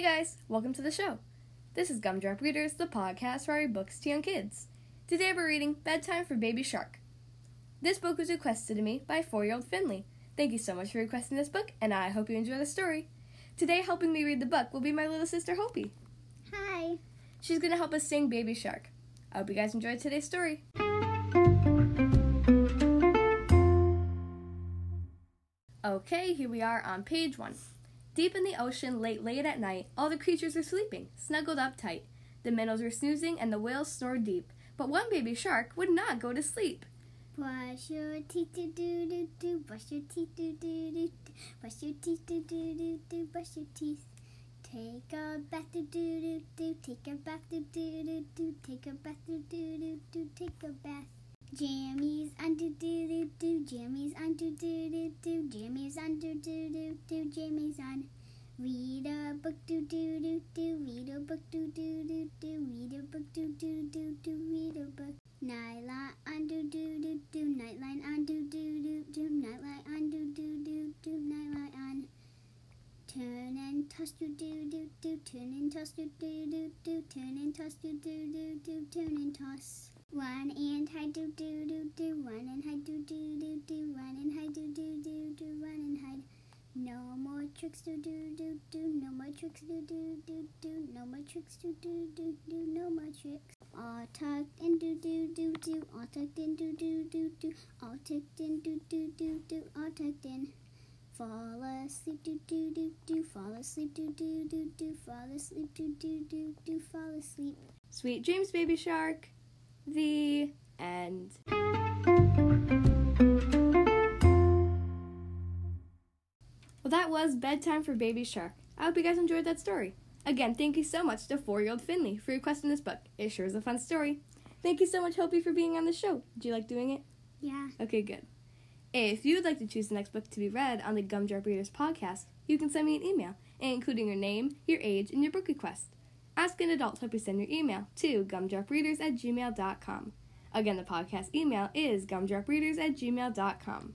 Hey guys, welcome to the show. This is Gumdrop Readers, the podcast for our books to young kids. Today we're reading Bedtime for Baby Shark. This book was requested to me by four year old Finley. Thank you so much for requesting this book, and I hope you enjoy the story. Today, helping me read the book will be my little sister Hopi. Hi. She's going to help us sing Baby Shark. I hope you guys enjoyed today's story. Okay, here we are on page one. Deep in the ocean, late, late at night, all the creatures are sleeping, snuggled up tight. The minnows were snoozing and the whales snored deep, but one baby shark would not go to sleep. Brush your teeth, do do do do. Brush your teeth, do do do do. Brush your teeth, do do do do. Brush your teeth. Take a bath, do do do do. Take a bath, do do do do. Take a bath, do do do do. Take a bath. Jammies on do do do. Jammies on do do do do. Jammies on do do do do. Jammies on. Read a book, do do do do. Read a book, do do do do. Read a book, do do do do. Read a book. Nightlight on do do do do. Nightlight on do do do do. Nightlight on do do do do. Nightlight on. Turn and toss do do do do. Turn and toss do do do do. Turn and toss do do do do. Turn and toss. Run and hide do do do do. Run and hide do do do do. Run and hide do do do do. Run and hide. No more tricks do do do do. No more tricks do do do do. No more tricks do do do do. No more tricks. All tucked in do do do do. All tucked in do do do do. All tucked in do do do do. All tucked in. Fall asleep do do do do. Fall asleep do do do do. Fall asleep do do do do. Fall asleep. Sweet dreams, baby shark. The end. Well, that was Bedtime for Baby Shark. I hope you guys enjoyed that story. Again, thank you so much to four year old Finley for requesting this book. It sure is a fun story. Thank you so much, Hopi, for being on the show. Did you like doing it? Yeah. Okay, good. If you would like to choose the next book to be read on the Gumdrop Readers podcast, you can send me an email, including your name, your age, and your book request. Ask an adult to help you send your email to gumdropreaders at gmail.com. Again, the podcast email is gumdropreaders at gmail.com.